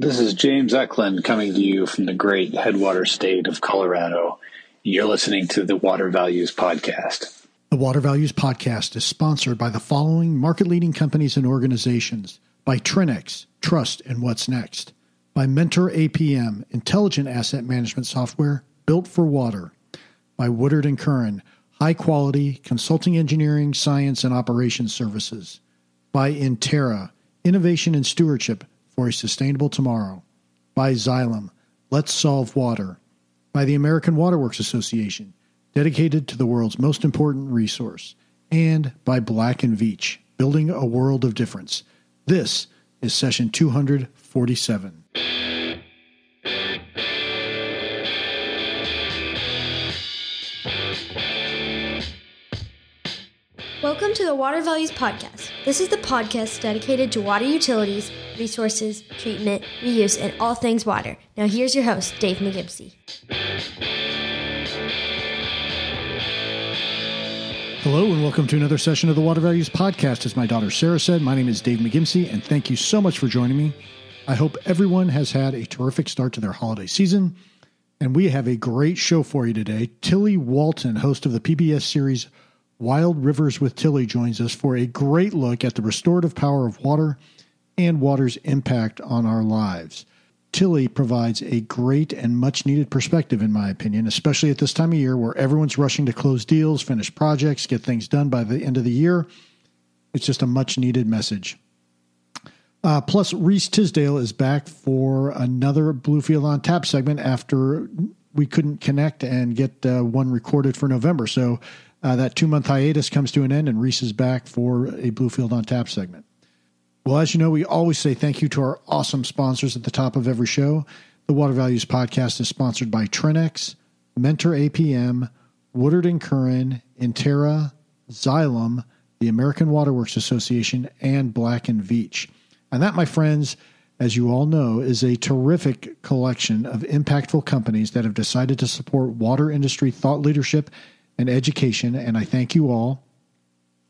This is James Eklund coming to you from the great headwater state of Colorado. You're listening to the Water Values Podcast. The Water Values Podcast is sponsored by the following market leading companies and organizations by Trinnex, Trust, and What's Next, by Mentor APM, intelligent asset management software built for water, by Woodard and Curran, high quality consulting engineering, science, and operations services, by Intera, innovation and stewardship for a sustainable tomorrow, by Xylem, Let's Solve Water, by the American Waterworks Association, dedicated to the world's most important resource, and by Black and Veatch, building a world of difference. This is session 247. Welcome to the Water Values Podcast. This is the podcast dedicated to water utilities, resources, treatment, reuse, and all things water. Now, here's your host, Dave McGimsey. Hello, and welcome to another session of the Water Values Podcast. As my daughter Sarah said, my name is Dave McGimsey, and thank you so much for joining me. I hope everyone has had a terrific start to their holiday season. And we have a great show for you today. Tillie Walton, host of the PBS series Wild Rivers with Tillie joins us for a great look at the restorative power of water and water's impact on our lives. Tillie provides a great and much needed perspective, in my opinion, especially at this time of year where everyone's rushing to close deals, finish projects, get things done by the end of the year. It's just a much needed message. Uh, plus, Reese Tisdale is back for another Bluefield on Tap segment after we couldn't connect and get uh, one recorded for November. So uh, that two month hiatus comes to an end, and Reese is back for a Bluefield on Tap segment. Well, as you know, we always say thank you to our awesome sponsors at the top of every show. The Water Values Podcast is sponsored by Trinnex, Mentor APM, Woodard and Curran, Intera, Xylem, the American Waterworks Association, and Black and Veatch. And that, my friends, as you all know, is a terrific collection of impactful companies that have decided to support water industry thought leadership and education, and I thank you all.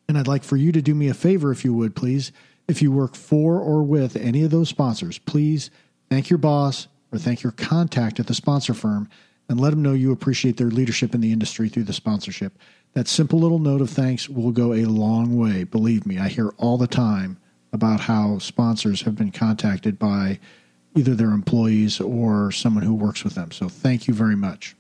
And I'd like for you to do me a favor, if you would, please. If you work for or with any of those sponsors, please thank your boss or thank your contact at the sponsor firm and let them know you appreciate their leadership in the industry through the sponsorship. That simple little note of thanks will go a long way. Believe me, I hear all the time about how sponsors have been contacted by either their employees or someone who works with them. So thank you very much.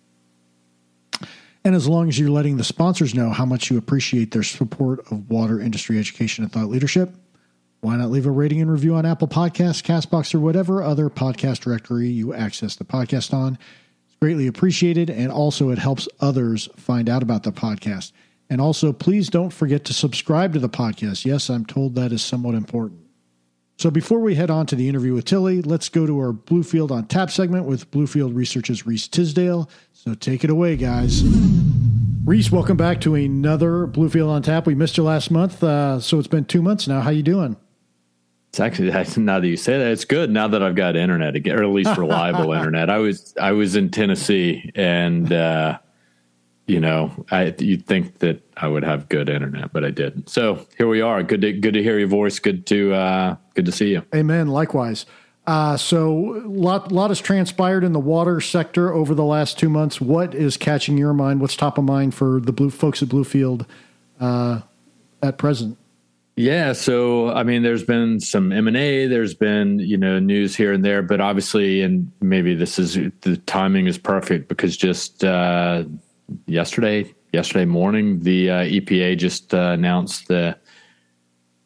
And as long as you're letting the sponsors know how much you appreciate their support of water industry education and thought leadership, why not leave a rating and review on Apple Podcasts, Castbox, or whatever other podcast directory you access the podcast on? It's greatly appreciated, and also it helps others find out about the podcast. And also, please don't forget to subscribe to the podcast. Yes, I'm told that is somewhat important. So before we head on to the interview with Tillie, let's go to our Bluefield on Tap segment with Bluefield Research's Reese Tisdale. So take it away, guys. Reese, welcome back to another Bluefield on Tap. We missed you last month, uh, so it's been two months now. How you doing? It's actually now that you say that, it's good now that I've got internet again, or at least reliable internet. I was I was in Tennessee, and uh, you know, I you'd think that I would have good internet, but I didn't. So here we are. Good to good to hear your voice. Good to uh, good to see you. Amen. Likewise. Uh, so a lot lot has transpired in the water sector over the last two months. What is catching your mind? What's top of mind for the blue folks at Bluefield uh, at present? Yeah, so I mean, there's been some M and A. There's been you know news here and there, but obviously, and maybe this is the timing is perfect because just uh, yesterday yesterday morning, the uh, EPA just uh, announced the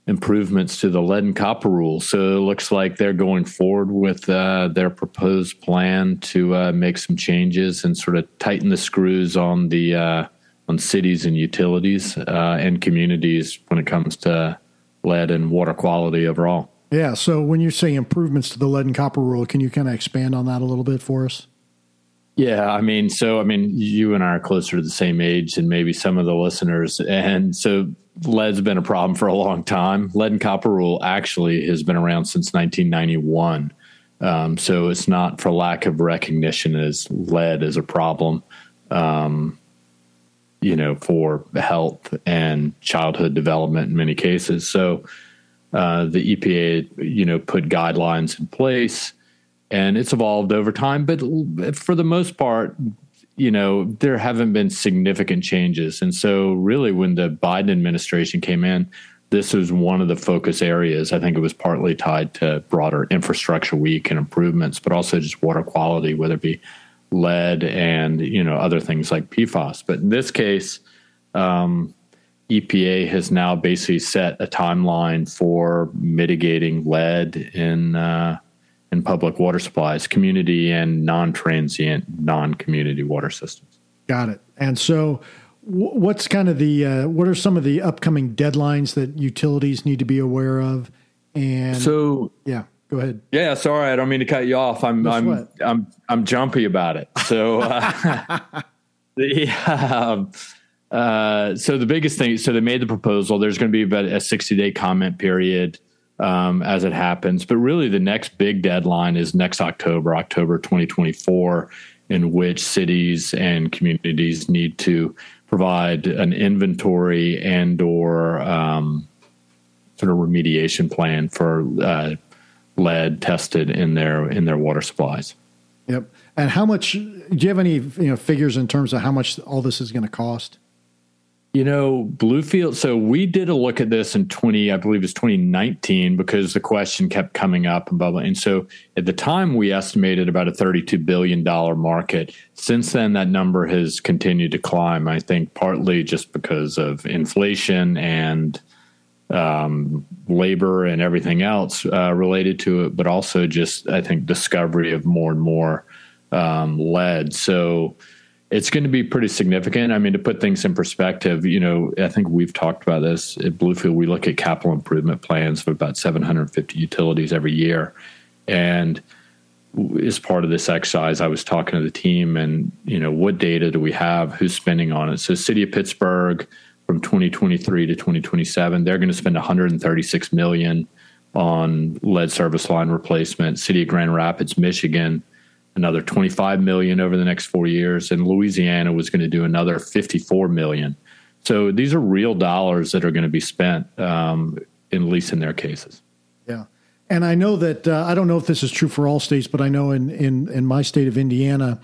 improvements to the lead and copper rule. So it looks like they're going forward with uh, their proposed plan to uh, make some changes and sort of tighten the screws on the uh, on cities and utilities uh, and communities when it comes to lead and water quality overall. Yeah. So when you say improvements to the lead and copper rule, can you kind of expand on that a little bit for us? Yeah, I mean, so I mean, you and I are closer to the same age than maybe some of the listeners, and so lead's been a problem for a long time. Lead and copper rule actually has been around since 1991, um, so it's not for lack of recognition as lead is a problem, um, you know, for health and childhood development in many cases. So uh, the EPA, you know, put guidelines in place and it's evolved over time. But for the most part, you know, there haven't been significant changes. And so, really, when the Biden administration came in, this was one of the focus areas. I think it was partly tied to broader infrastructure week and improvements, but also just water quality, whether it be lead and you know other things like PFAS. But in this case, um, EPA has now basically set a timeline for mitigating lead in uh, in public water supplies, community and non-transient, non-community water systems. Got it. And so, what's kind of the uh, what are some of the upcoming deadlines that utilities need to be aware of? And so, yeah, go ahead. Yeah, sorry, I don't mean to cut you off. I'm I'm I'm I'm jumpy about it. So, uh, the. Um, uh, so the biggest thing, so they made the proposal. There's going to be about a 60 day comment period um, as it happens, but really the next big deadline is next October, October 2024, in which cities and communities need to provide an inventory and or um, sort of remediation plan for uh, lead tested in their in their water supplies. Yep. And how much? Do you have any you know figures in terms of how much all this is going to cost? You know, Bluefield. So we did a look at this in 20, I believe it's 2019, because the question kept coming up and blah, blah. And so at the time, we estimated about a $32 billion market. Since then, that number has continued to climb, I think, partly just because of inflation and um, labor and everything else uh, related to it, but also just, I think, discovery of more and more um, lead. So, it's going to be pretty significant. I mean, to put things in perspective, you know, I think we've talked about this at Bluefield. We look at capital improvement plans of about 750 utilities every year. And as part of this exercise, I was talking to the team and, you know, what data do we have? Who's spending on it? So, City of Pittsburgh from 2023 to 2027, they're going to spend 136 million on lead service line replacement. City of Grand Rapids, Michigan, another 25 million over the next four years, and Louisiana was going to do another 54 million. So these are real dollars that are going to be spent, um, at least in their cases. Yeah, and I know that uh, I don't know if this is true for all states, but I know in in in my state of Indiana,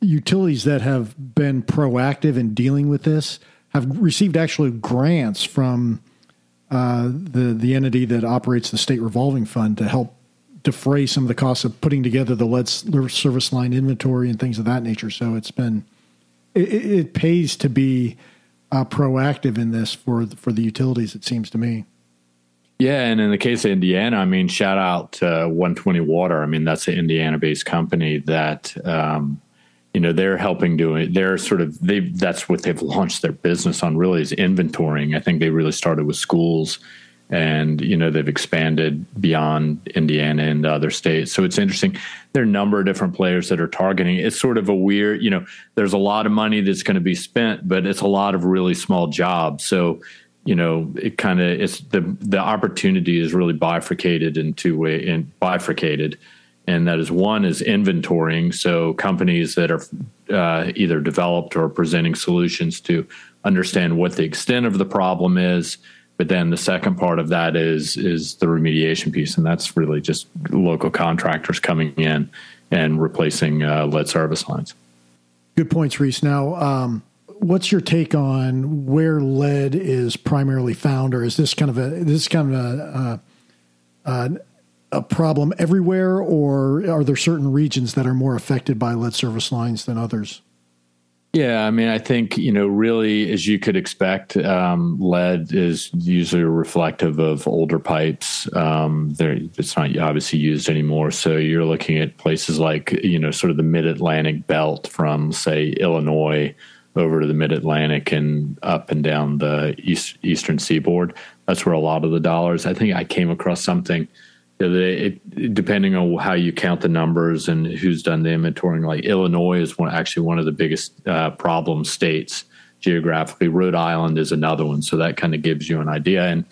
utilities that have been proactive in dealing with this have received actually grants from uh, the the entity that operates the state revolving fund to help defray some of the costs of putting together the lead service line inventory and things of that nature. So it's been it, it pays to be uh, proactive in this for for the utilities. It seems to me. Yeah, and in the case of Indiana, I mean, shout out to 120 Water. I mean, that's an Indiana-based company that um, you know they're helping doing. They're sort of they. That's what they've launched their business on. Really, is inventorying. I think they really started with schools and you know they've expanded beyond Indiana and other states. So it's interesting. There are a number of different players that are targeting. It's sort of a weird, you know, there's a lot of money that's going to be spent, but it's a lot of really small jobs. So you know, it kind of it's the the opportunity is really bifurcated in two way and bifurcated, and that is one is inventorying. So companies that are uh, either developed or presenting solutions to understand what the extent of the problem is but then the second part of that is is the remediation piece, and that's really just local contractors coming in and replacing uh, lead service lines. Good points, Reese. Now, um, what's your take on where lead is primarily found, or is this kind of a this kind of a, a, a problem everywhere, or are there certain regions that are more affected by lead service lines than others? Yeah, I mean, I think you know, really, as you could expect, um, lead is usually reflective of older pipes. Um, it's not obviously used anymore, so you're looking at places like you know, sort of the Mid Atlantic belt from say Illinois over to the Mid Atlantic and up and down the east, eastern seaboard. That's where a lot of the dollars. I think I came across something it, depending on how you count the numbers and who's done the inventorying, like Illinois is one, actually one of the biggest uh, problem states geographically. Rhode Island is another one, so that kind of gives you an idea. And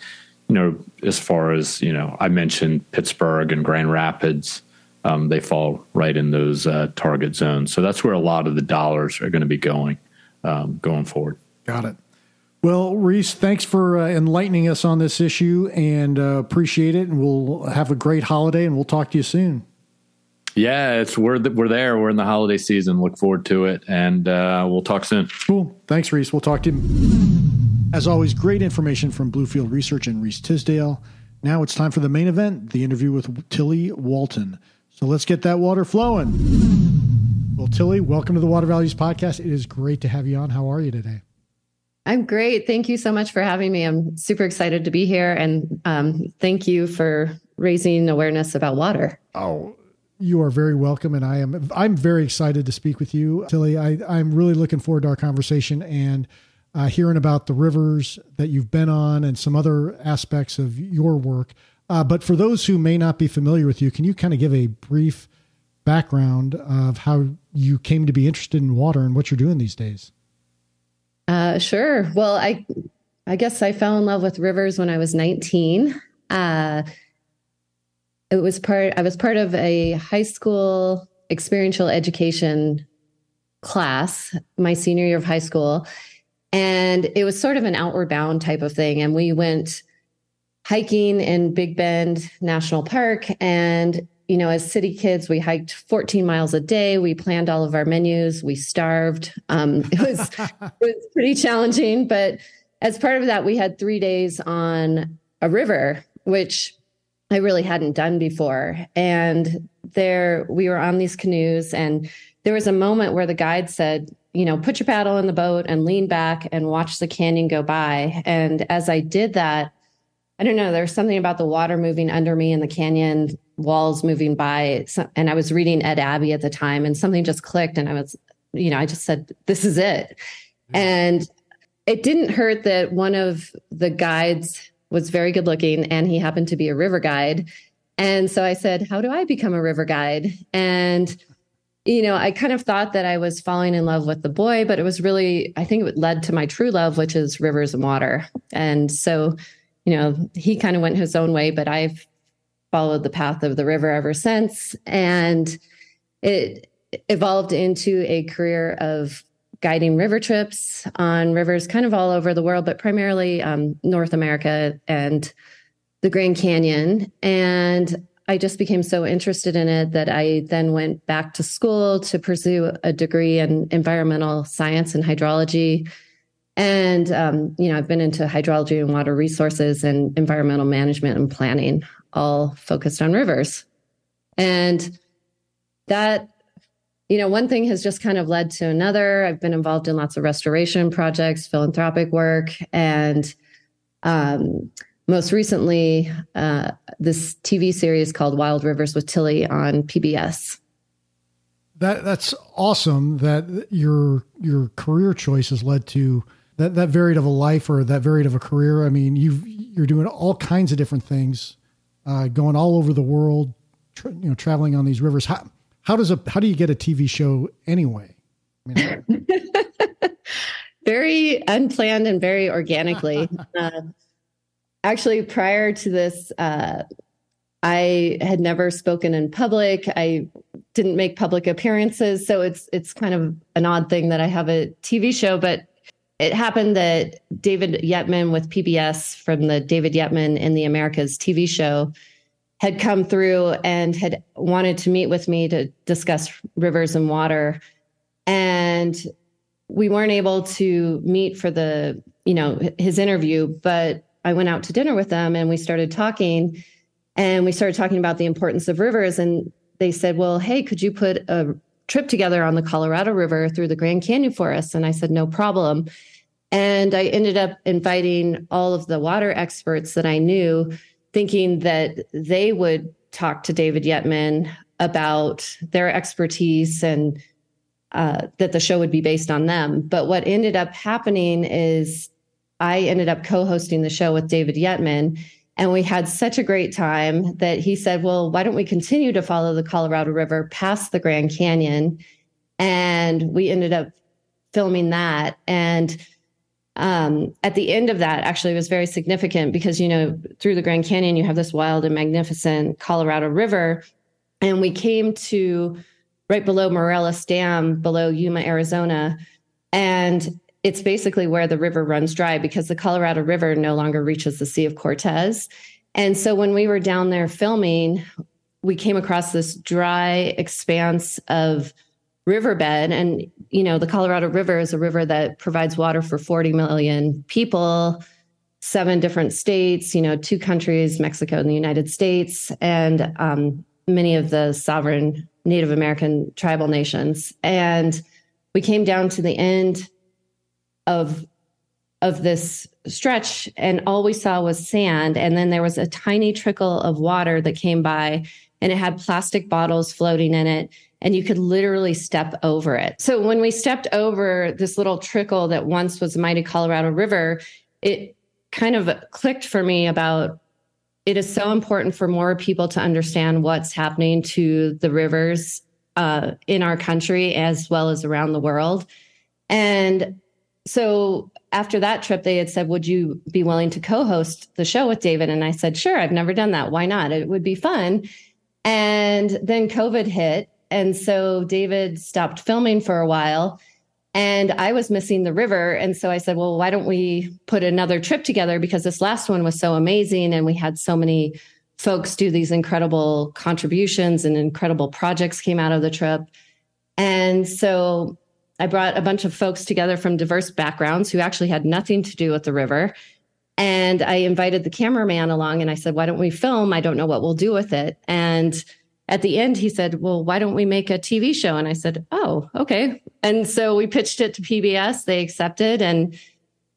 you know, as far as you know, I mentioned Pittsburgh and Grand Rapids. Um, they fall right in those uh, target zones. So that's where a lot of the dollars are going to be going um, going forward. Got it. Well, Reese, thanks for uh, enlightening us on this issue and uh, appreciate it. And we'll have a great holiday and we'll talk to you soon. Yeah, it's we're we're there. We're in the holiday season. Look forward to it, and uh, we'll talk soon. Cool. Thanks, Reese. We'll talk to you. As always, great information from Bluefield Research and Reese Tisdale. Now it's time for the main event, the interview with Tillie Walton. So let's get that water flowing. Well, Tillie, welcome to the Water Values Podcast. It is great to have you on. How are you today? I'm great. Thank you so much for having me. I'm super excited to be here, and um, thank you for raising awareness about water. Oh, you are very welcome, and I am. I'm very excited to speak with you, Tillie. I, I'm really looking forward to our conversation and uh, hearing about the rivers that you've been on and some other aspects of your work. Uh, but for those who may not be familiar with you, can you kind of give a brief background of how you came to be interested in water and what you're doing these days? Uh, sure. Well, I I guess I fell in love with rivers when I was 19. Uh, it was part. I was part of a high school experiential education class my senior year of high school, and it was sort of an outward bound type of thing. And we went hiking in Big Bend National Park, and you know, as city kids, we hiked 14 miles a day. We planned all of our menus. We starved. Um, it was it was pretty challenging, but as part of that, we had three days on a river, which I really hadn't done before. And there, we were on these canoes, and there was a moment where the guide said, "You know, put your paddle in the boat and lean back and watch the canyon go by." And as I did that, I don't know, there was something about the water moving under me in the canyon walls moving by. And I was reading Ed Abbey at the time, and something just clicked. And I was, you know, I just said, this is it. Mm-hmm. And it didn't hurt that one of the guides was very good looking and he happened to be a river guide. And so I said, How do I become a river guide? And, you know, I kind of thought that I was falling in love with the boy, but it was really, I think it led to my true love, which is rivers and water. And so, you know, he kind of went his own way, but I've followed the path of the river ever since. And it evolved into a career of guiding river trips on rivers kind of all over the world, but primarily um, North America and the Grand Canyon. And I just became so interested in it that I then went back to school to pursue a degree in environmental science and hydrology. And, um, you know, I've been into hydrology and water resources and environmental management and planning all focused on rivers. And that, you know, one thing has just kind of led to another. I've been involved in lots of restoration projects, philanthropic work, and um, most recently, uh, this TV series called Wild Rivers with Tillie on PBS. That that's awesome. That your your career choice has led to that that varied of a life or that varied of a career. I mean, you you're doing all kinds of different things uh, going all over the world, tra- you know, traveling on these rivers. How how does a how do you get a TV show anyway? I mean, very unplanned and very organically. uh, actually, prior to this, uh, I had never spoken in public. I didn't make public appearances, so it's it's kind of an odd thing that I have a TV show, but it happened that David Yetman with PBS from the David Yetman in the Americas TV show had come through and had wanted to meet with me to discuss rivers and water. And we weren't able to meet for the, you know, his interview, but I went out to dinner with them and we started talking and we started talking about the importance of rivers and they said, "Well, hey, could you put a trip together on the Colorado River through the Grand Canyon for us?" And I said, "No problem." And I ended up inviting all of the water experts that I knew, thinking that they would talk to David Yetman about their expertise and uh, that the show would be based on them. But what ended up happening is I ended up co hosting the show with David Yetman. And we had such a great time that he said, Well, why don't we continue to follow the Colorado River past the Grand Canyon? And we ended up filming that. And um, at the end of that actually was very significant because you know through the grand canyon you have this wild and magnificent colorado river. And we came to right below morelos dam below yuma arizona. And it's basically where the river runs dry because the colorado river no longer reaches the sea of cortez. And so when we were down there filming we came across this dry expanse of riverbed. And you know the colorado river is a river that provides water for 40 million people seven different states you know two countries mexico and the united states and um, many of the sovereign native american tribal nations. And we came down to the end of of this stretch and all we saw was sand. And then there was a tiny trickle of water that came by and it had plastic bottles floating in it and you could literally step over it. So when we stepped over this little trickle that once was the mighty Colorado River, it kind of clicked for me about it is so important for more people to understand what's happening to the rivers uh, in our country as well as around the world. And so after that trip, they had said, Would you be willing to co host the show with David? And I said, Sure, I've never done that. Why not? It would be fun. And then COVID hit. And so David stopped filming for a while and I was missing the river. And so I said, well, why don't we put another trip together? Because this last one was so amazing and we had so many folks do these incredible contributions and incredible projects came out of the trip. And so I brought a bunch of folks together from diverse backgrounds who actually had nothing to do with the river. And I invited the cameraman along and I said, why don't we film? I don't know what we'll do with it. And at the end, he said, Well, why don't we make a TV show? And I said, Oh, okay. And so we pitched it to PBS. They accepted. And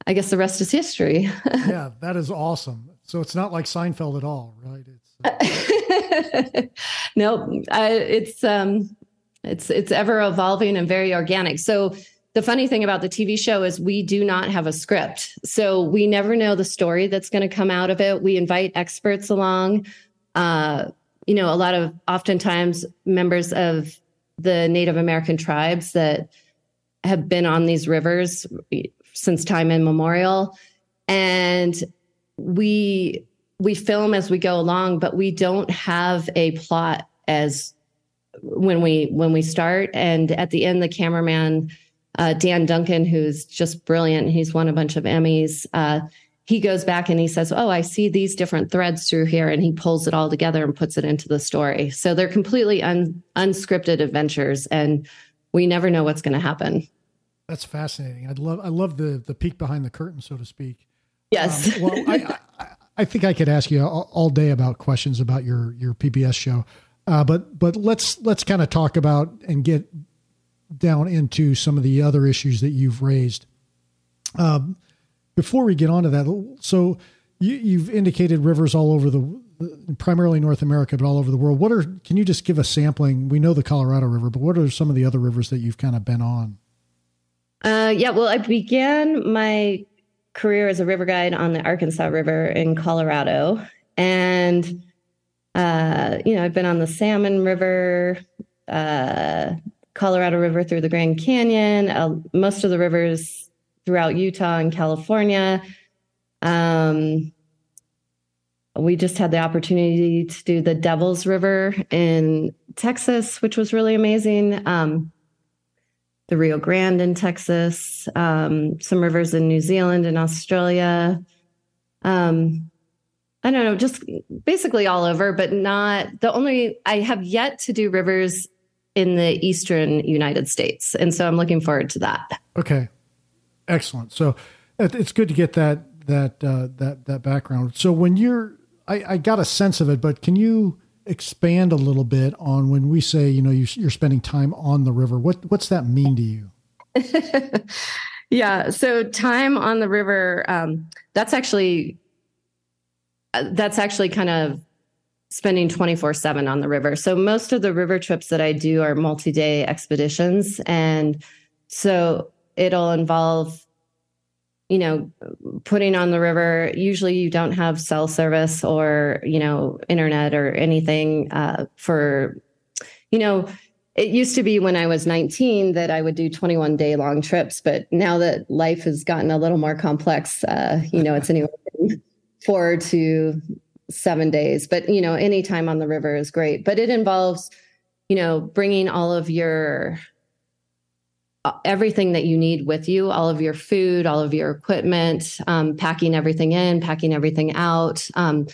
I guess the rest is history. yeah, that is awesome. So it's not like Seinfeld at all, right? It's, uh... no, it's um, it's it's ever evolving and very organic. So the funny thing about the TV show is we do not have a script, so we never know the story that's going to come out of it. We invite experts along. Uh, you know, a lot of oftentimes members of the Native American tribes that have been on these rivers since time immemorial. And we we film as we go along, but we don't have a plot as when we when we start. And at the end, the cameraman uh, Dan Duncan, who's just brilliant, he's won a bunch of Emmys. Uh, he goes back and he says, Oh, I see these different threads through here. And he pulls it all together and puts it into the story. So they're completely un- unscripted adventures, and we never know what's going to happen. That's fascinating. I'd love, I love the, the peek behind the curtain, so to speak. Yes. Um, well, I, I, I, think I could ask you all, all, day about questions about your, your PBS show. Uh, but, but let's, let's kind of talk about and get down into some of the other issues that you've raised. Um, before we get on to that, so you, have indicated rivers all over the, primarily North America, but all over the world. What are? Can you just give a sampling? We know the Colorado River, but what are some of the other rivers that you've kind of been on? Uh, yeah, well, I began my career as a river guide on the Arkansas River in Colorado, and uh, you know, I've been on the Salmon River, uh, Colorado River through the Grand Canyon, uh, most of the rivers throughout Utah and California. Um, we just had the opportunity to do the Devil's River in Texas, which was really amazing. Um, the Rio Grande in Texas, um, some rivers in New Zealand and Australia. Um, I don't know, just basically all over, but not the only, I have yet to do rivers in the Eastern United States. And so I'm looking forward to that. Okay. Excellent. So it's good to get that that uh, that that background. So when you're, I, I, got a sense of it, but can you expand a little bit on when we say you know you, are spending time on the river? What what's that mean to you? yeah. So time on the river. Um, that's actually uh, that's actually kind of spending 24 7 on the river. So most of the river trips that I do are multi day expeditions. And so it'll involve you know putting on the river usually you don't have cell service or you know internet or anything uh, for you know it used to be when i was 19 that i would do 21 day long trips but now that life has gotten a little more complex uh, you know it's anywhere four to seven days but you know any time on the river is great. But it involves you know bringing all of your everything that you need with you all of your food all of your equipment um, packing everything in packing everything out um,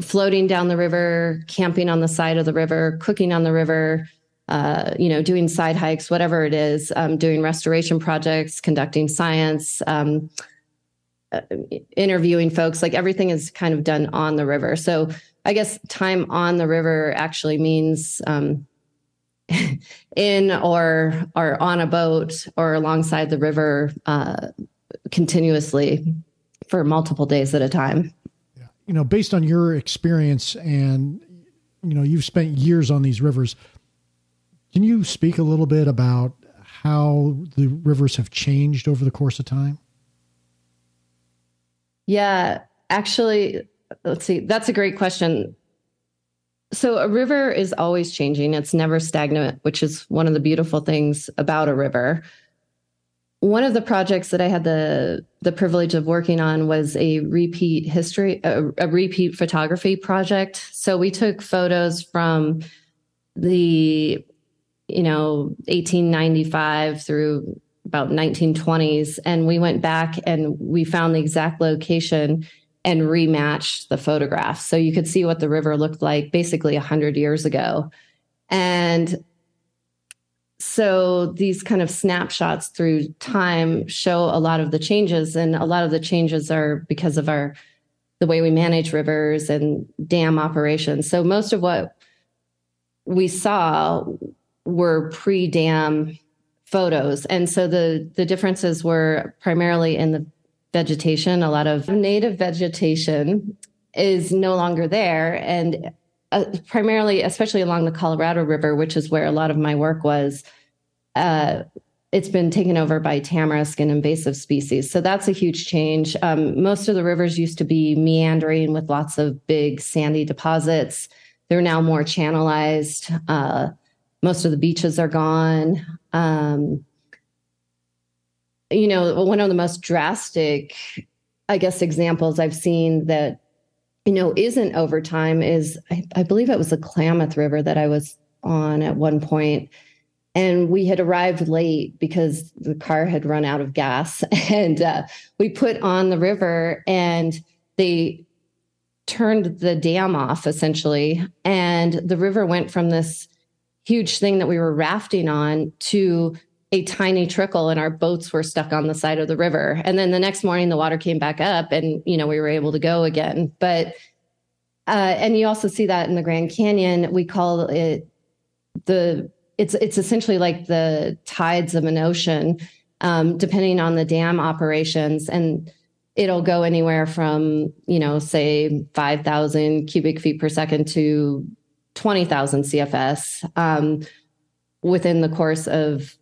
floating down the river, camping on the side of the river, cooking on the river, uh, you know, doing side hikes, whatever it is, um, doing restoration projects, conducting science, um, uh, interviewing folks. Like everything is kind of done on the river. So I guess time on the river actually means um, in or or on a boat or alongside the river uh, continuously for multiple days at a time. Yeah. You know, based on your experience and you know, you've spent years on these rivers. Can you speak a little bit about how the rivers have changed over the course of time? Yeah, actually, let's see. That's a great question. So, a river is always changing, it's never stagnant, which is one of the beautiful things about a river one of the projects that I had the the privilege of working on was a repeat history, a, a, repeat photography project. So we took photos from the, you know, 1895 through about 1920s, and we went back and we found the exact location and rematched the photographs, so you could see what the river looked like basically 100 years ago. And so these kind of snapshots through time show a lot of the changes and a lot of the changes are because of our the way we manage rivers and dam operations so most of what we saw were pre-dam photos and so the the differences were primarily in the vegetation a lot of native vegetation is no longer there and uh, primarily, especially along the Colorado River, which is where a lot of my work was, uh, it's been taken over by tamarisk and invasive species. So that's a huge change. Um, most of the rivers used to be meandering with lots of big sandy deposits. They're now more channelized. Uh, most of the beaches are gone. Um, you know, one of the most drastic, I guess, examples I've seen that you know, isn't over time is I, I believe it was the Klamath River that I was on at one point, and we had arrived late because the car had run out of gas, and uh, we put on the river, and they turned the dam off essentially, and the river went from this huge thing that we were rafting on to a tiny trickle and our boats were stuck on the side of the river. And then the next morning the water came back up and you know we were able to go again. But uh, and you also see that in the Grand Canyon. We call it the it's it's essentially like the tides of an ocean, um, depending on the dam operations, and it'll go anywhere from you know say five thousand cubic feet per second to twenty thousand CFS um, within the course of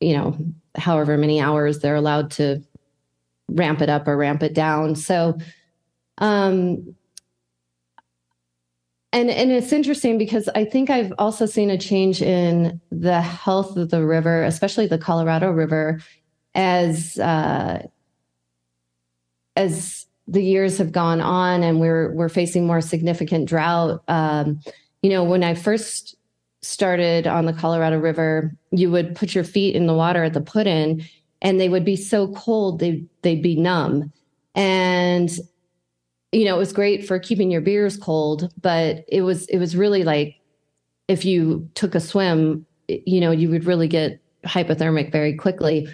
you know, however many hours they're allowed to ramp it up or ramp it down. So, um, and and it's interesting because I think I've also seen a change in the health of the river, especially the Colorado River, as uh, as the years have gone on and we're we're facing more significant drought. Um, you know, when I first started on the Colorado River, you would put your feet in the water at the put in and they would be so cold they they'd be numb. And you know, it was great for keeping your beers cold, but it was it was really like if you took a swim, you know, you would really get hypothermic very quickly.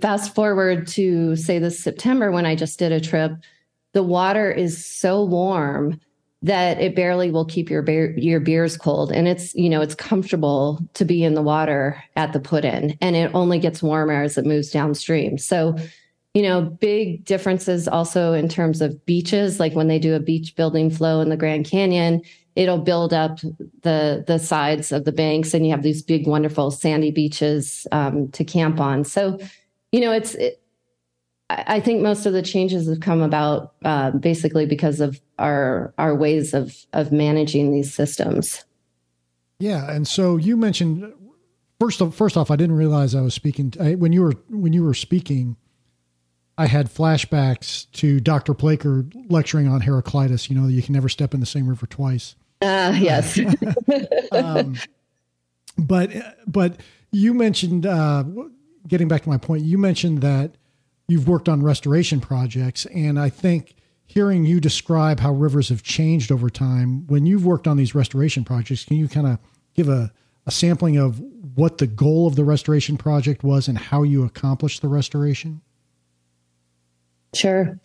Fast forward to say this September when I just did a trip, the water is so warm that it barely will keep your beer, your beers cold. And it's you know it's comfortable to be in the water at the put in and it only gets warmer as it moves downstream. So you know big differences also in terms of beaches like when they do a beach building flow in the grand canyon it'll build up the the sides of the banks and you have these big wonderful sandy beaches um, to camp on. So you know it's it, I think most of the changes have come about uh, basically because of our our ways of of managing these systems. Yeah, and so you mentioned first of, first off, I didn't realize I was speaking I, when you were when you were speaking. I had flashbacks to Dr. Plaker lecturing on Heraclitus. You know, you can never step in the same river twice. Uh, yes. um, but but you mentioned uh, getting back to my point. You mentioned that you've worked on restoration projects, and I think hearing you describe how rivers have changed over time, when you've worked on these restoration projects, can you kind of give a, a sampling of what the goal of the restoration project was and how you accomplished the restoration? Sure.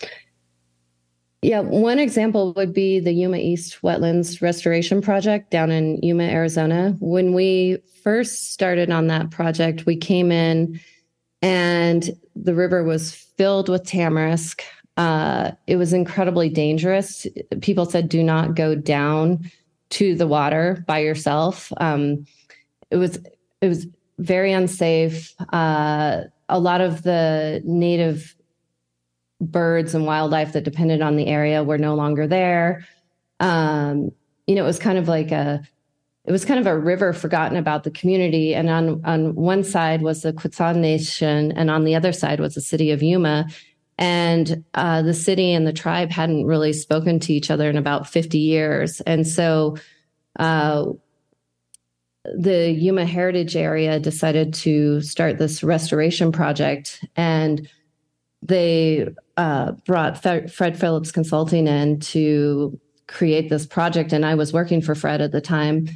Yeah, one example would be the Yuma East Wetlands Restoration Project down in Yuma, Arizona. When we first started on that project, we came in and the river was filled with tamarisk. Uh, it was incredibly dangerous. People said, do not go down to the water by yourself. Um, it was it was very unsafe. Uh, a lot of the native birds and wildlife that depended on the area were no longer there. Um, you know, it was kind of like a it was kind of a river forgotten about the community. And on on one side was the Quechan Nation, and on the other side was the city of Yuma. And uh, the city and the tribe hadn't really spoken to each other in about 50 years. And so uh, the Yuma Heritage Area decided to start this restoration project. And they uh, brought Fred Phillips Consulting in to create this project, and I was working for Fred at the time.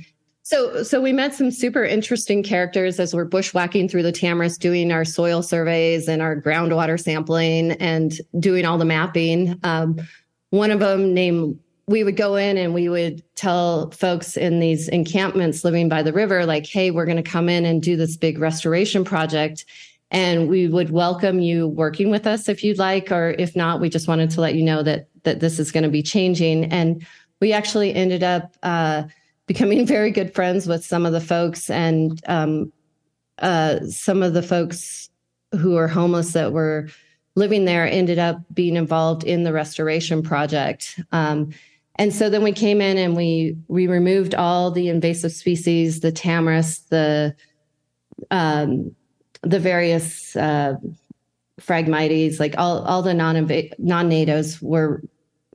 So, so we met some super interesting characters as we're bushwhacking through the Tamarisk, doing our soil surveys and our groundwater sampling and doing all the mapping. Um, one of them named we would go in and we would tell folks in these encampments living by the river, like, hey, we're going to come in and do this big restoration project and we would welcome you working with us if you'd like or if not we just wanted to let you know that that this is going to be changing and we actually ended up uh, becoming very good friends with some of the folks and um, uh, some of the folks who are homeless that were living there ended up being involved in the restoration project. Um, and so then we came in and we we removed all the invasive species the tamarisk the um, the various uh, phragmites, like all all the non non natives were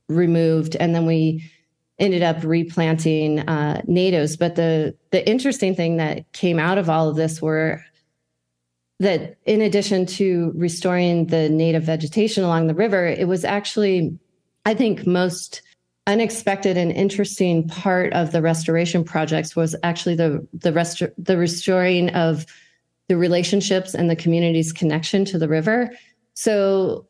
removed, and then we ended up replanting uh, natives. But the the interesting thing that came out of all of this were that in addition to restoring the native vegetation along the river, it was actually, I think, most unexpected and interesting part of the restoration projects was actually the the rest the restoring of the relationships and the community's connection to the river. So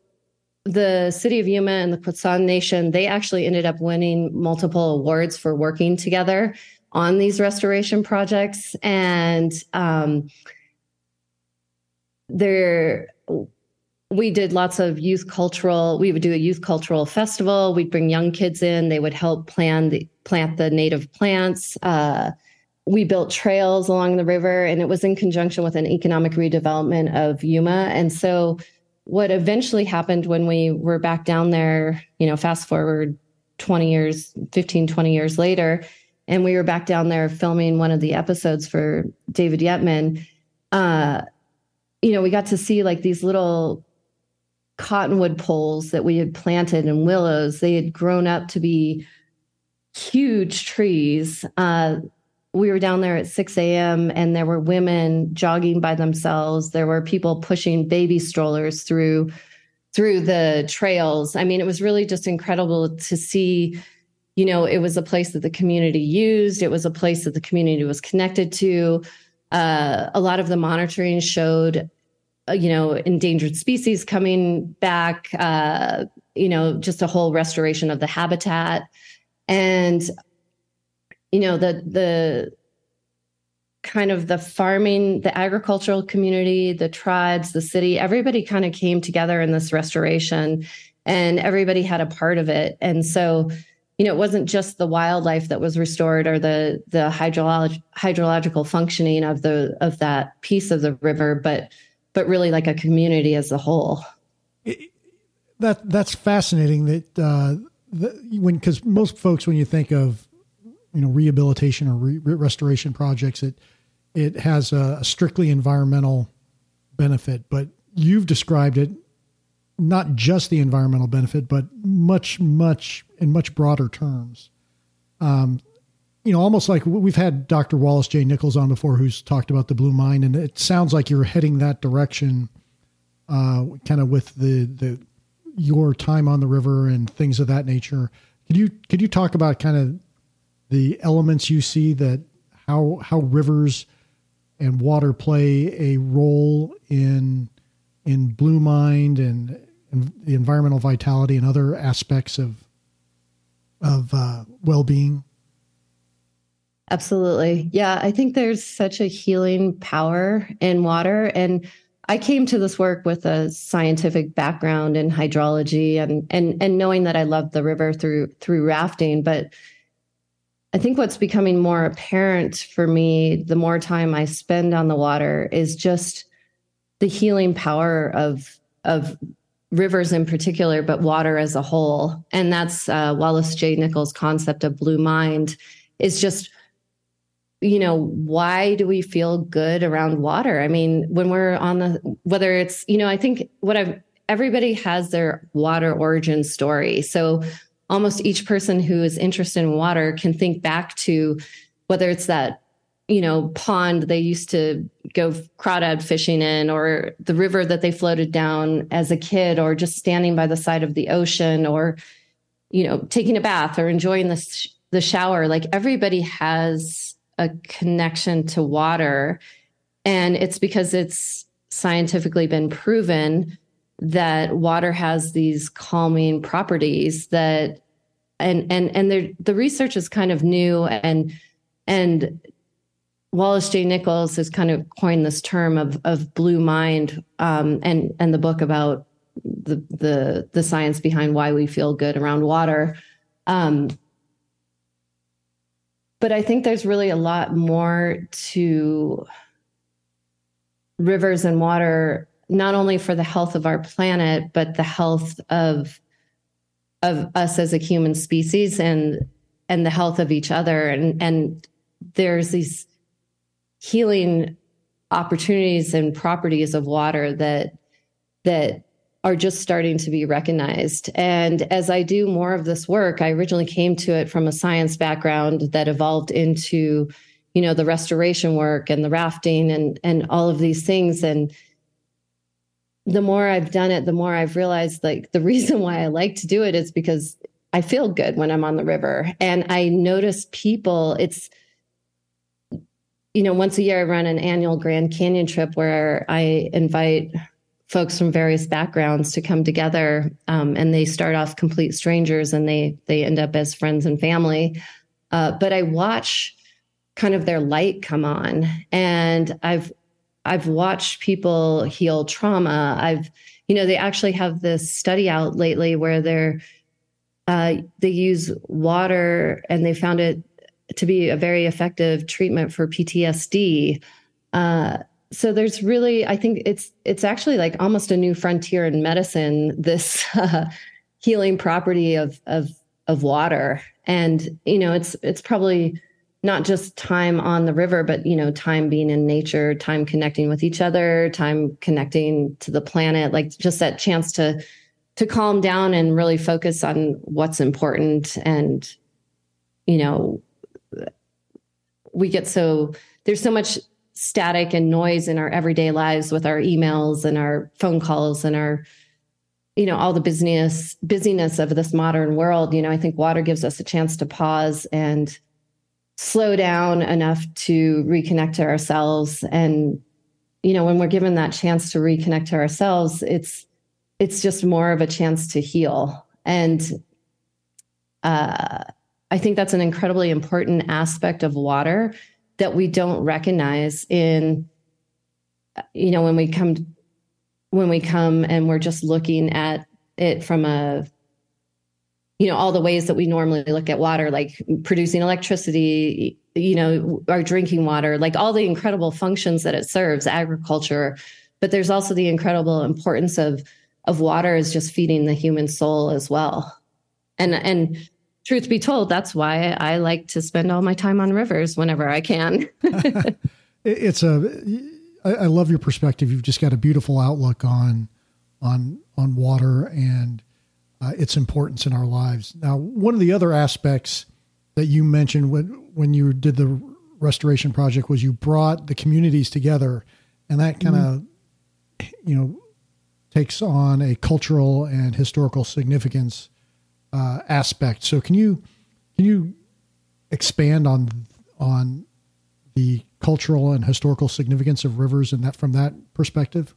the city of Yuma and the Quechan Nation, they actually ended up winning multiple awards for working together on these restoration projects. And um, there, we did lots of youth cultural. We would do a youth cultural festival. We'd bring young kids in. They would help plan the plant the native plants. Uh, we built trails along the river and it was in conjunction with an economic redevelopment of Yuma. And so what eventually happened when we were back down there, you know, fast forward 20 years, 15, 20 years later, and we were back down there filming one of the episodes for David Yetman, uh, you know, we got to see like these little cottonwood poles that we had planted and willows. They had grown up to be huge trees. Uh, we were down there at 6 a.m. and there were women jogging by themselves. There were people pushing baby strollers through through the trails. I mean, it was really just incredible to see. You know, it was a place that the community used. It was a place that the community was connected to. Uh, a lot of the monitoring showed, uh, you know, endangered species coming back. Uh, you know, just a whole restoration of the habitat, and you know the the kind of the farming the agricultural community the tribes the city everybody kind of came together in this restoration and everybody had a part of it. And so you know it wasn't just the wildlife that was restored or the the hydrolog- hydrological functioning of the of that piece of the river but but really like a community as a whole. It, that that's fascinating that uh the, when because most folks when you think of you know rehabilitation or re- restoration projects, it it has a, a strictly environmental benefit. But you've described it not just the environmental benefit, but much, much in much broader terms. Um, you know, almost like we've had Dr. Wallace J. Nichols on before, who's talked about the Blue Mind, and it sounds like you're heading that direction, uh, kind of with the the your time on the river and things of that nature. Could you could you talk about kind of the elements you see that how how rivers and water play a role in in Blue Mind and, and the environmental vitality and other aspects of of uh, well being? Absolutely. Yeah, I think there's such a healing power in water. And I came to this work with a scientific background in hydrology and and and knowing that I loved the river through through rafting. But I think what's becoming more apparent for me the more time I spend on the water is just the healing power of of rivers in particular, but water as a whole. And that's uh, Wallace J. Nichols' concept of blue mind is just you know, why do we feel good around water? I mean, when we're on the, whether it's, you know, I think what I've, everybody has their water origin story. So almost each person who is interested in water can think back to whether it's that, you know, pond they used to go crawdad fishing in or the river that they floated down as a kid or just standing by the side of the ocean or, you know, taking a bath or enjoying the, sh- the shower. Like everybody has a connection to water. And it's because it's scientifically been proven that water has these calming properties that and and and the the research is kind of new and and Wallace J. Nichols has kind of coined this term of of blue mind um, and and the book about the the the science behind why we feel good around water. Um, but I think there's really a lot more to rivers and water, not only for the health of our planet, but the health of of us as a human species and and the health of each other. And and there's these healing opportunities and properties of water that that are just starting to be recognized. And as I do more of this work, I originally came to it from a science background that evolved into, you know, the restoration work and the rafting and and all of these things. And the more I've done it, the more I've realized like the reason why I like to do it is because I feel good when I'm on the river. And I notice people, it's you know, once a year I run an annual Grand Canyon trip where I invite folks from various backgrounds to come together um, and they start off complete strangers and they they end up as friends and family uh, but i watch kind of their light come on and i've i've watched people heal trauma. I've you know they actually have this study out lately where they're uh, they use water and they found it to be a very effective treatment for ptsd uh, so there's really i think it's it's actually like almost a new frontier in medicine this uh, healing property of of of water. And you know it's it's probably not just time on the river but you know time being in nature time connecting with each other time connecting to the planet like just that chance to to calm down and really focus on what's important. And you know we get so there's so much static and noise in our everyday lives with our emails and our phone calls and our you know all the business busyness of this modern world. You know i think water gives us a chance to pause and slow down enough to reconnect to ourselves. And you know when we're given that chance to reconnect to ourselves it's it's just more of a chance to heal. And uh, i think that's an incredibly important aspect of water that we don't recognize in you know when we come when we come and we're just looking at it from a you know all the ways that we normally look at water like producing electricity you know our drinking water like all the incredible functions that it serves agriculture but there's also the incredible importance of of water is just feeding the human soul as well and and truth be told, that's why I like to spend all my time on rivers whenever I can. it's a, I love your perspective. You've just got a beautiful outlook on, on, on water and uh, its importance in our lives. Now, one of the other aspects that you mentioned when, when you did the restoration project was you brought the communities together and that kind of, mm-hmm. you know, takes on a cultural and historical significance uh, aspect. So can you can you expand on on the cultural and historical significance of rivers and that from that perspective?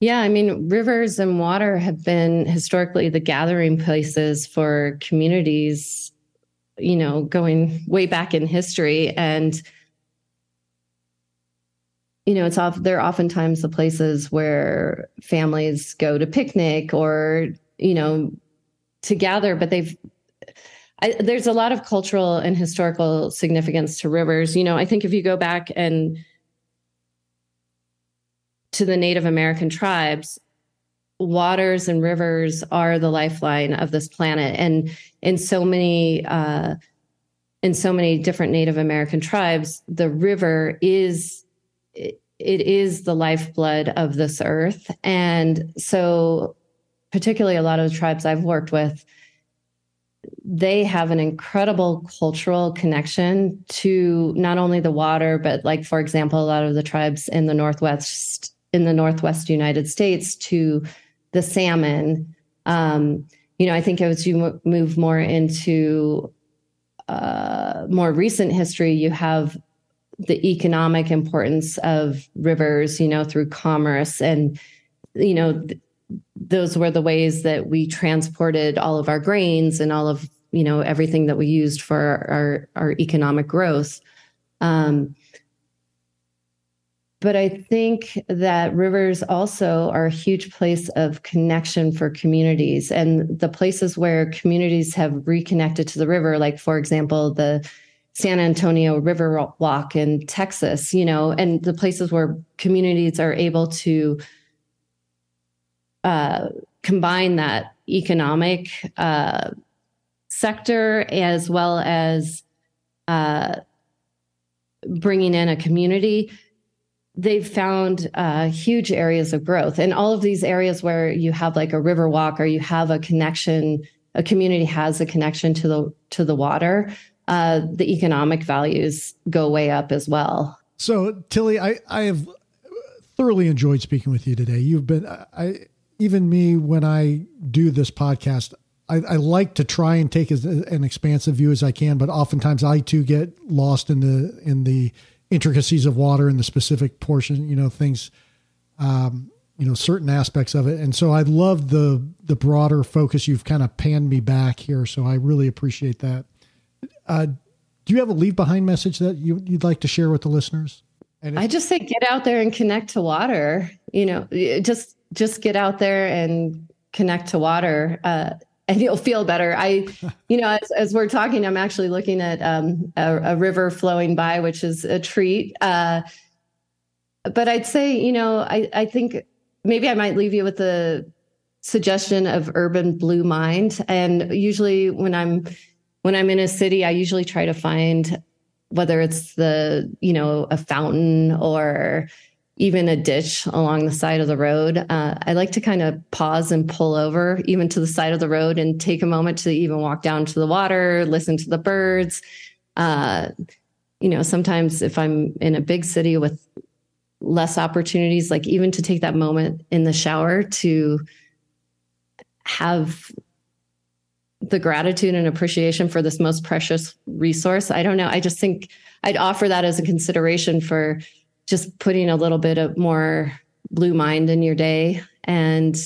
Yeah, I mean, rivers and water have been historically the gathering places for communities, you know, going way back in history. And, you know, it's off, they're oftentimes the places where families go to picnic or, you know, to gather, but they've, I, there's a lot of cultural and historical significance to rivers. You know, I think if you go back and to the Native American tribes, waters and rivers are the lifeline of this planet, and in so many uh, in so many different Native American tribes, the river is it, is the lifeblood of this earth, and so particularly a lot of the tribes I've worked with they have an incredible cultural connection to not only the water, but like, for example, a lot of the tribes in the Northwest in the Northwest United States to the salmon. Um, you know, I think as you move more into uh, more recent history, you have the economic importance of rivers, you know, through commerce. And, you know, th- those were the ways that we transported all of our grains and all of, you know, everything that we used for our, our economic growth. Um, but I think that rivers also are a huge place of connection for communities. And the places where communities have reconnected to the river, like, for example, the San Antonio River Walk in Texas, you know, and the places where communities are able to uh, combine that economic uh, sector as well as uh, bringing in a community they've found uh, huge areas of growth. And all of these areas where you have like a river walk or you have a connection a community has a connection to the to the water uh, the economic values go way up as well. So Tillie i i have thoroughly enjoyed speaking with you today. You've been i even me when i do this podcast I, I like to try and take as an expansive view as I can, but oftentimes I too get lost in the in the intricacies of water and the specific portion, you know, things, um, you know, certain aspects of it. And so I love the the broader focus. You've kind of panned me back here, so I really appreciate that. Uh, do you have a leave behind message that you, would like to share with the listeners? And I just say get out there and connect to water. You know, just just get out there and connect to water. Uh, and you'll feel better. I, you know, as, as we're talking, I'm actually looking at um, a, a, river flowing by, which is a treat. Uh, but I'd say, you know, I, I think maybe I might leave you with the suggestion of urban blue mind. And usually when I'm when I'm in a city, I usually try to find whether it's the, you know, a fountain or even a ditch along the side of the road. Uh, I like to kind of pause and pull over, even to the side of the road, and take a moment to even walk down to the water, listen to the birds. Uh, you know, sometimes if I'm in a big city with less opportunities, like even to take that moment in the shower to have the gratitude and appreciation for this most precious resource. I don't know. I just think I'd offer that as a consideration for just putting a little bit of more blue mind in your day and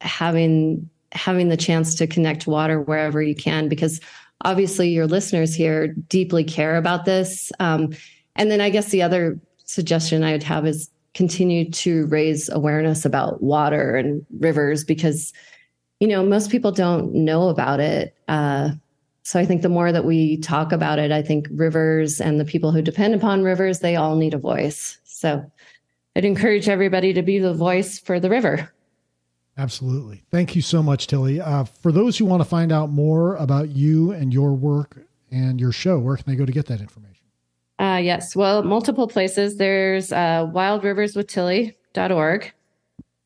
having having the chance to connect water wherever you can because obviously your listeners here deeply care about this um, and then i guess the other suggestion i would have is continue to raise awareness about water and rivers because you know most people don't know about it uh, so I think the more that we talk about it, I think rivers and the people who depend upon rivers, they all need a voice. So I'd encourage everybody to be the voice for the river. Absolutely. Thank you so much, Tillie. Uh, for those who want to find out more about you and your work and your show, where can they go to get that information? Uh, yes. Well, multiple places. There's uh, wildriverswithtillie.org.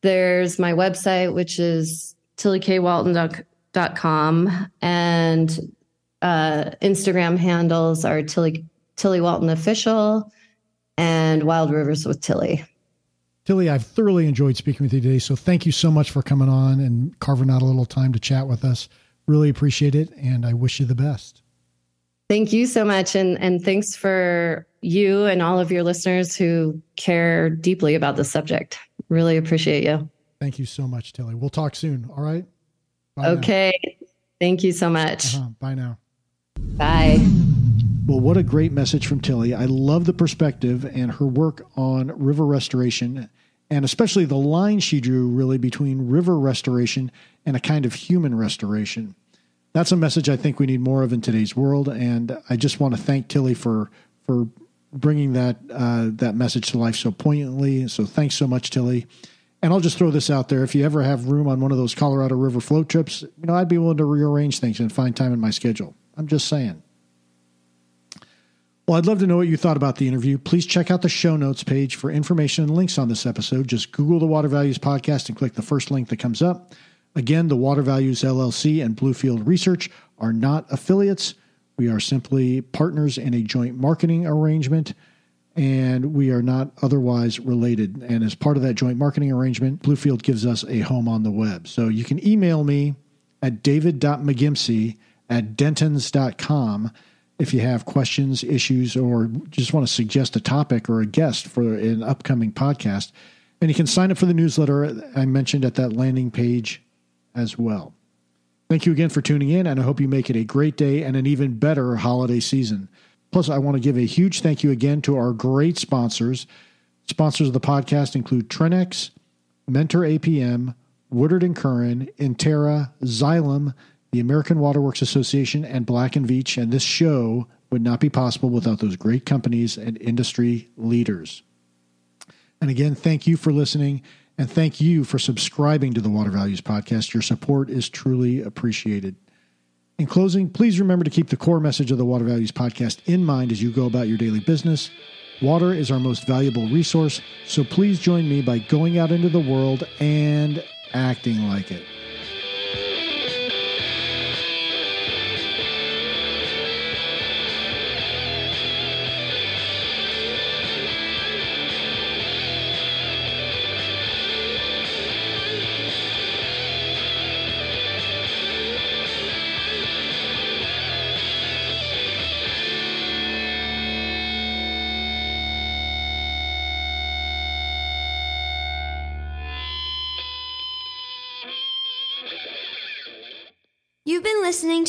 There's my website, which is tilliekwalton.com. And uh, Instagram handles are Tillie, Tillie Walton Official and Wild Rivers with Tillie. Tillie, I've thoroughly enjoyed speaking with you today. So thank you so much for coming on and carving out a little time to chat with us. Really appreciate it. And I wish you the best. Thank you so much. And, and thanks for you and all of your listeners who care deeply about this subject. Really appreciate you. Thank you so much, Tillie. We'll talk soon. All right. Bye okay. Now. Thank you so much. Uh-huh. Bye now. Bye. Well, what a great message from Tillie. I love the perspective and her work on river restoration, and especially the line she drew really between river restoration and a kind of human restoration. That's a message I think we need more of in today's world, and I just want to thank Tillie for for bringing that uh, that message to life so poignantly. So thanks so much, Tillie. And I'll just throw this out there: if you ever have room on one of those Colorado River float trips, you know I'd be willing to rearrange things and find time in my schedule. I'm just saying. Well, I'd love to know what you thought about the interview. Please check out the show notes page for information and links on this episode. Just Google the Water Values Podcast and click the first link that comes up. Again, the Water Values LLC and Bluefield Research are not affiliates. We are simply partners in a joint marketing arrangement, and we are not otherwise related. And as part of that joint marketing arrangement, Bluefield gives us a home on the web. So you can email me at david.mcgimpsey at dentons.com if you have questions, issues, or just want to suggest a topic or a guest for an upcoming podcast. And you can sign up for the newsletter I mentioned at that landing page as well. Thank you again for tuning in, and I hope you make it a great day and an even better holiday season. Plus, I want to give a huge thank you again to our great sponsors. Sponsors of the podcast include Trinnex, Mentor APM, Woodard and Curran, Intera, Xylem, the American Waterworks Association, and Black & Veatch, and this show would not be possible without those great companies and industry leaders. And again, thank you for listening, and thank you for subscribing to the Water Values Podcast. Your support is truly appreciated. In closing, please remember to keep the core message of the Water Values Podcast in mind as you go about your daily business. Water is our most valuable resource, so please join me by going out into the world and acting like it.